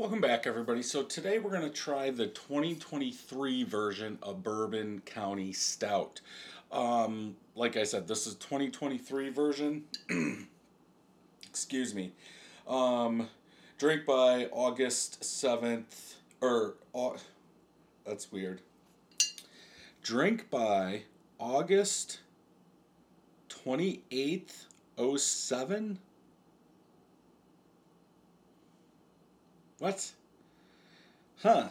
Welcome back, everybody. So today we're going to try the 2023 version of Bourbon County Stout. Um, like I said, this is 2023 version. Excuse me. Um, drink by August 7th, or, uh, that's weird. Drink by August 28th, 07? What? Huh.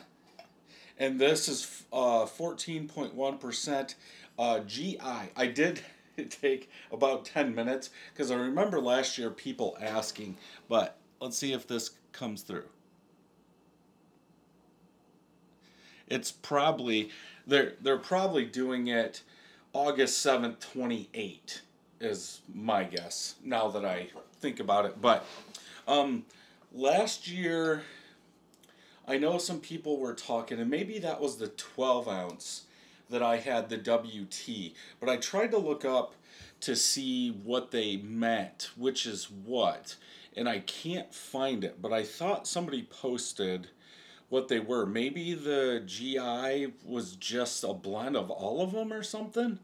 And this is uh, 14.1% uh, GI. I did take about 10 minutes because I remember last year people asking, but let's see if this comes through. It's probably they're they're probably doing it August 7th, 28 is my guess now that I think about it. But um last year I know some people were talking, and maybe that was the 12 ounce that I had the WT, but I tried to look up to see what they meant, which is what, and I can't find it, but I thought somebody posted what they were. Maybe the GI was just a blend of all of them or something.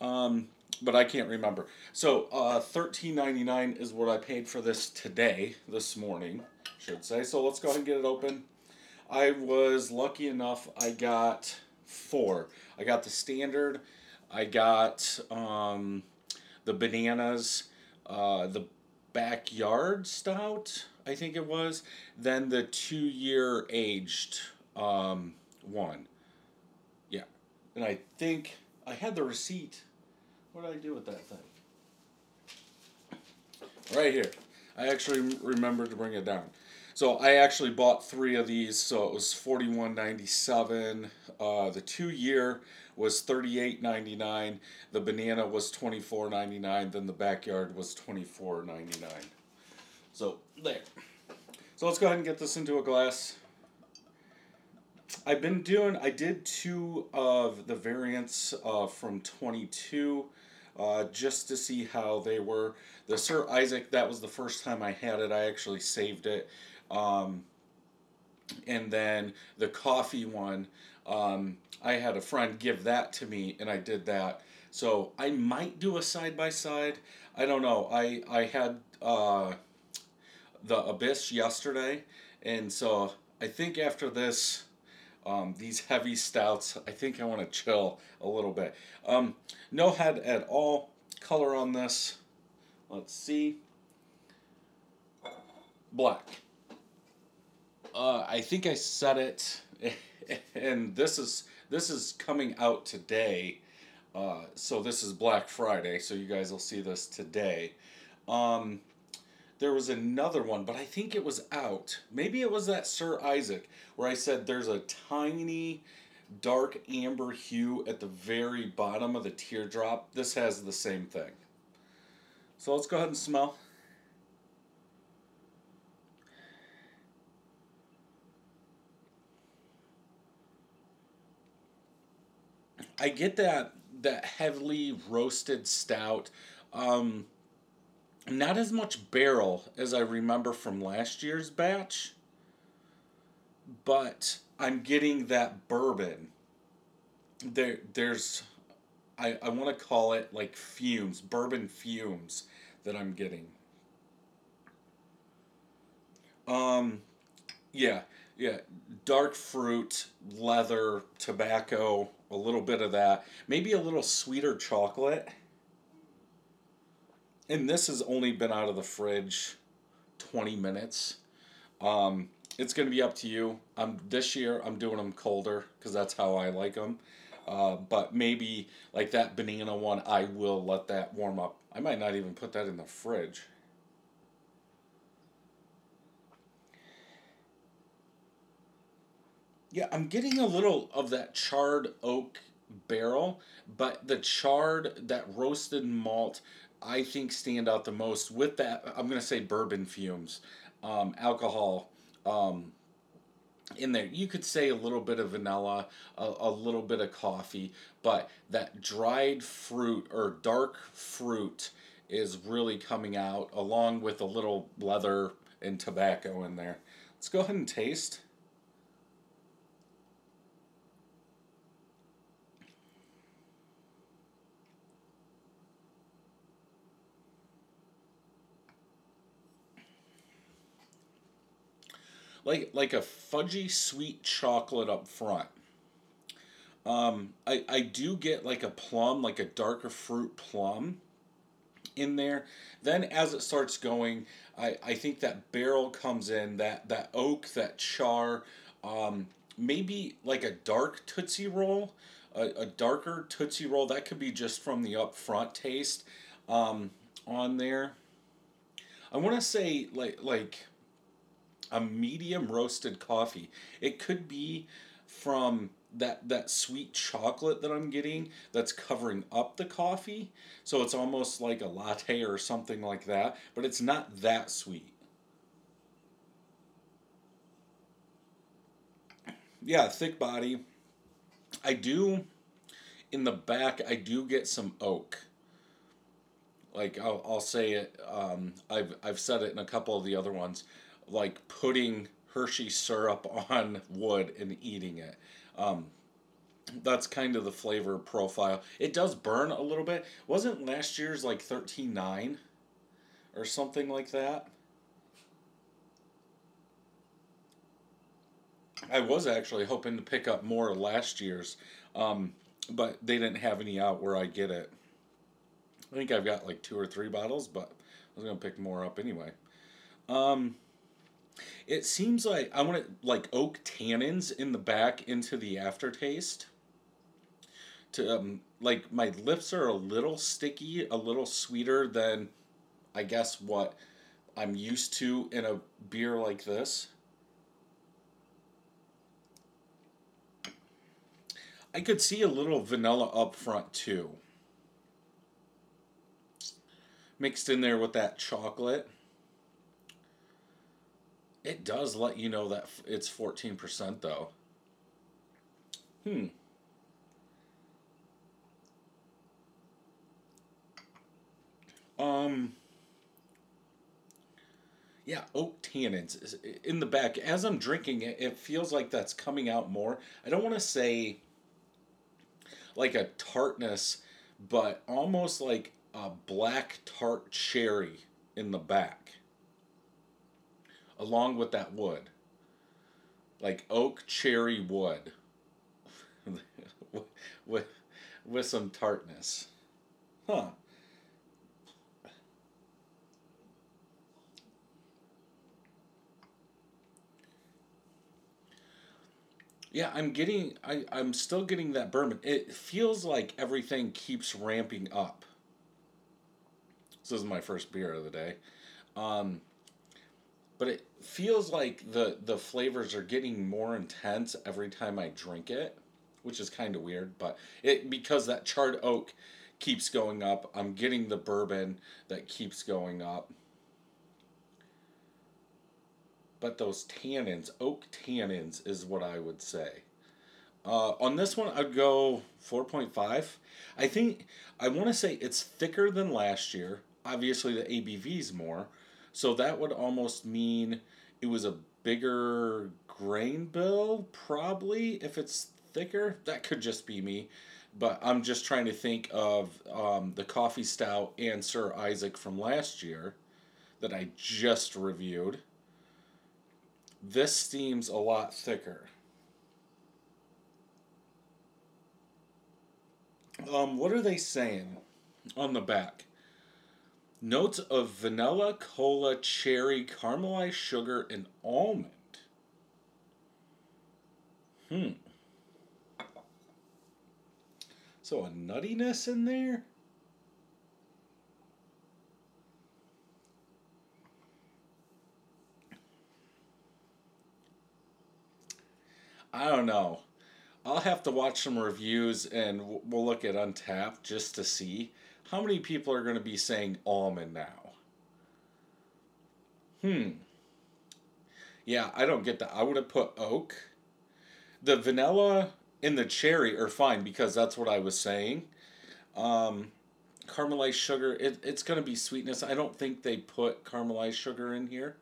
Um, but I can't remember. So uh, thirteen ninety nine is what I paid for this today, this morning, should say. So let's go ahead and get it open. I was lucky enough. I got four. I got the standard. I got um, the bananas, uh, the backyard stout. I think it was. Then the two year aged um, one. Yeah, and I think I had the receipt. What did I do with that thing? Right here. I actually remembered to bring it down. So I actually bought three of these, so it was forty one ninety seven. Uh, the two year was thirty eight ninety nine. The banana was twenty four ninety nine. Then the backyard was twenty four ninety nine. So there. So let's go ahead and get this into a glass. I've been doing. I did two of the variants uh, from twenty two. Uh, just to see how they were. The Sir Isaac, that was the first time I had it. I actually saved it um, and then the coffee one, um, I had a friend give that to me, and I did that. So I might do a side by side. I don't know. I I had uh, the Abyss yesterday, and so I think after this, um, these heavy stouts, I think I want to chill a little bit. Um, no head at all. Color on this. Let's see. Black uh, I think I said it, and this is this is coming out today. Uh, so this is Black Friday, so you guys will see this today. Um, there was another one, but I think it was out. Maybe it was that Sir Isaac where I said there's a tiny dark amber hue at the very bottom of the teardrop. This has the same thing. So let's go ahead and smell. I get that that heavily roasted stout. Um, not as much barrel as I remember from last year's batch, but I'm getting that bourbon. There, there's, I, I want to call it like fumes, bourbon fumes that I'm getting. Um, yeah, yeah, dark fruit, leather, tobacco, a little bit of that. Maybe a little sweeter chocolate. And this has only been out of the fridge 20 minutes. Um, it's going to be up to you. I'm this year I'm doing them colder because that's how I like them. Uh, but maybe like that banana one, I will let that warm up. I might not even put that in the fridge. Yeah, I'm getting a little of that charred oak barrel, but the charred, that roasted malt, I think stand out the most with that. I'm gonna say bourbon fumes, um, alcohol. Um, in there, you could say a little bit of vanilla, a, a little bit of coffee, but that dried fruit or dark fruit is really coming out along with a little leather and tobacco in there. Let's go ahead and taste. Like like a fudgy sweet chocolate up front. Um, I I do get like a plum, like a darker fruit plum in there. Then as it starts going, I, I think that barrel comes in, that that oak, that char, um, maybe like a dark Tootsie Roll, a, a darker Tootsie Roll. That could be just from the upfront taste um, on there. I want to say like like a medium roasted coffee. It could be from that that sweet chocolate that I'm getting that's covering up the coffee. So it's almost like a latte or something like that, but it's not that sweet. Yeah, thick body. I do in the back I do get some oak. Like I'll, I'll say it um, I've I've said it in a couple of the other ones like putting Hershey syrup on wood and eating it. Um, that's kind of the flavor profile. It does burn a little bit. Wasn't last year's like 13.9 or something like that? I was actually hoping to pick up more last year's, um, but they didn't have any out where I get it. I think I've got like two or three bottles, but I was going to pick more up anyway. Um, it seems like I want it like oak tannins in the back into the aftertaste. To um, like my lips are a little sticky, a little sweeter than I guess what I'm used to in a beer like this. I could see a little vanilla up front too. Mixed in there with that chocolate. It does let you know that it's 14% though. Hmm. Um. Yeah, oak tannins in the back. As I'm drinking it, it feels like that's coming out more. I don't want to say like a tartness, but almost like a black tart cherry in the back along with that wood. Like oak cherry wood with, with some tartness. Huh. Yeah, I'm getting I, I'm still getting that bourbon. It feels like everything keeps ramping up. This is my first beer of the day. Um, but it feels like the the flavors are getting more intense every time I drink it, which is kind of weird. But it because that charred oak keeps going up, I'm getting the bourbon that keeps going up. But those tannins, oak tannins, is what I would say. Uh, on this one, I'd go 4.5. I think, I want to say it's thicker than last year. Obviously, the ABV's more. So that would almost mean it was a bigger grain bill, probably, if it's thicker. That could just be me. But I'm just trying to think of um, the coffee stout and Sir Isaac from last year that I just reviewed. This seems a lot thicker. Um, what are they saying on the back? Notes of vanilla, cola, cherry, caramelized sugar, and almond. Hmm. So a nuttiness in there? I don't know. I'll have to watch some reviews and we'll look at Untappd just to see how many people are going to be saying almond now? Hmm. Yeah, I don't get that. I would have put oak. The vanilla and the cherry are fine because that's what I was saying. Um, caramelized sugar, it, it's going to be sweetness. I don't think they put caramelized sugar in here.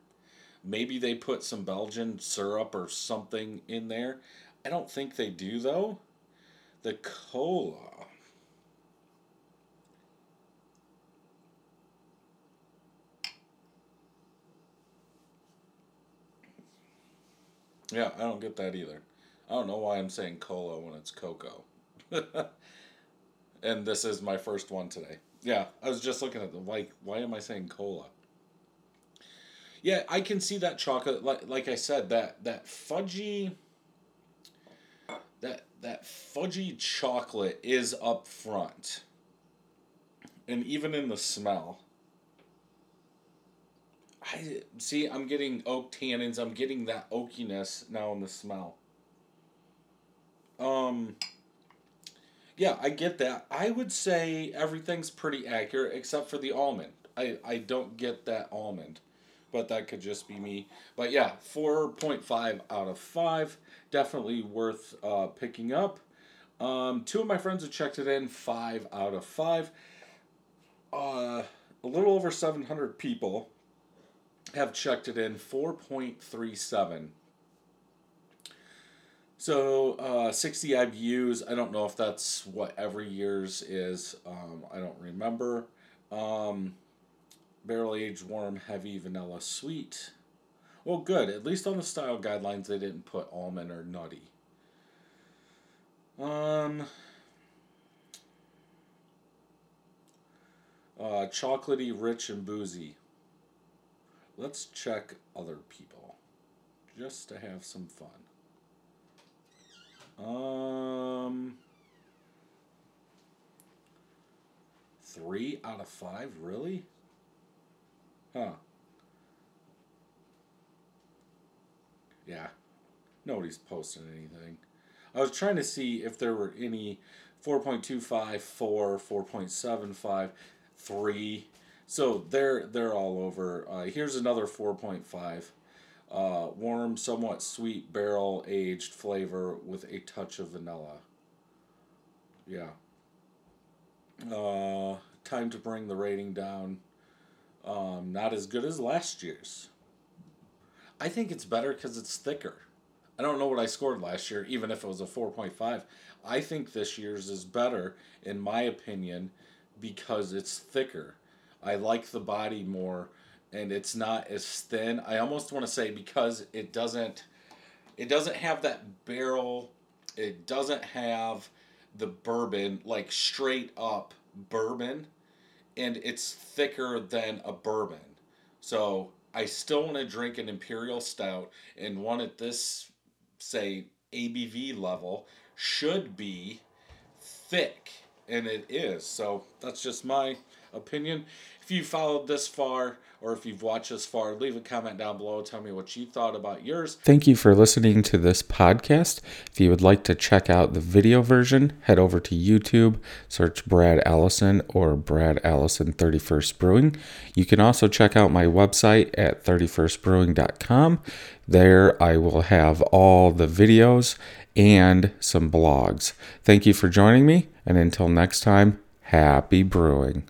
Maybe they put some Belgian syrup or something in there. I don't think they do though. The cola. Yeah, I don't get that either. I don't know why I'm saying cola when it's cocoa. and this is my first one today. Yeah, I was just looking at the like. Why am I saying cola? Yeah, I can see that chocolate. Like like I said, that that fudgy. That that fudgy chocolate is up front. And even in the smell. I see. I'm getting oak tannins. I'm getting that oakiness now in the smell. Um. Yeah, I get that. I would say everything's pretty accurate except for the almond. I I don't get that almond, but that could just be me. But yeah, four point five out of five. Definitely worth uh, picking up. Um, two of my friends have checked it in. Five out of five. Uh, a little over seven hundred people have checked it in 4.37. So uh, 60 IBUs. I don't know if that's what every year's is. Um, I don't remember. Um, barrel aged, warm, heavy, vanilla, sweet. Well, good. At least on the style guidelines, they didn't put almond or nutty. Um, uh, chocolatey, rich, and boozy. Let's check other people just to have some fun. Um, three out of five, really? Huh. Yeah, nobody's posting anything. I was trying to see if there were any 4.25, 4, 4.75, 3 so they're they're all over. Uh, here's another 4.5. Uh, warm, somewhat sweet barrel aged flavor with a touch of vanilla. Yeah. Uh, time to bring the rating down. Um, not as good as last year's. I think it's better because it's thicker. I don't know what I scored last year, even if it was a 4.5. I think this year's is better, in my opinion, because it's thicker. I like the body more and it's not as thin. I almost want to say because it doesn't it doesn't have that barrel it doesn't have the bourbon like straight up bourbon and it's thicker than a bourbon. So I still want to drink an imperial stout and one at this say ABV level should be thick and it is. So that's just my opinion. If you followed this far or if you've watched this far, leave a comment down below. Tell me what you thought about yours. Thank you for listening to this podcast. If you would like to check out the video version, head over to YouTube, search Brad Allison or Brad Allison 31st Brewing. You can also check out my website at 31stbrewing.com. There I will have all the videos and some blogs. Thank you for joining me, and until next time, happy brewing.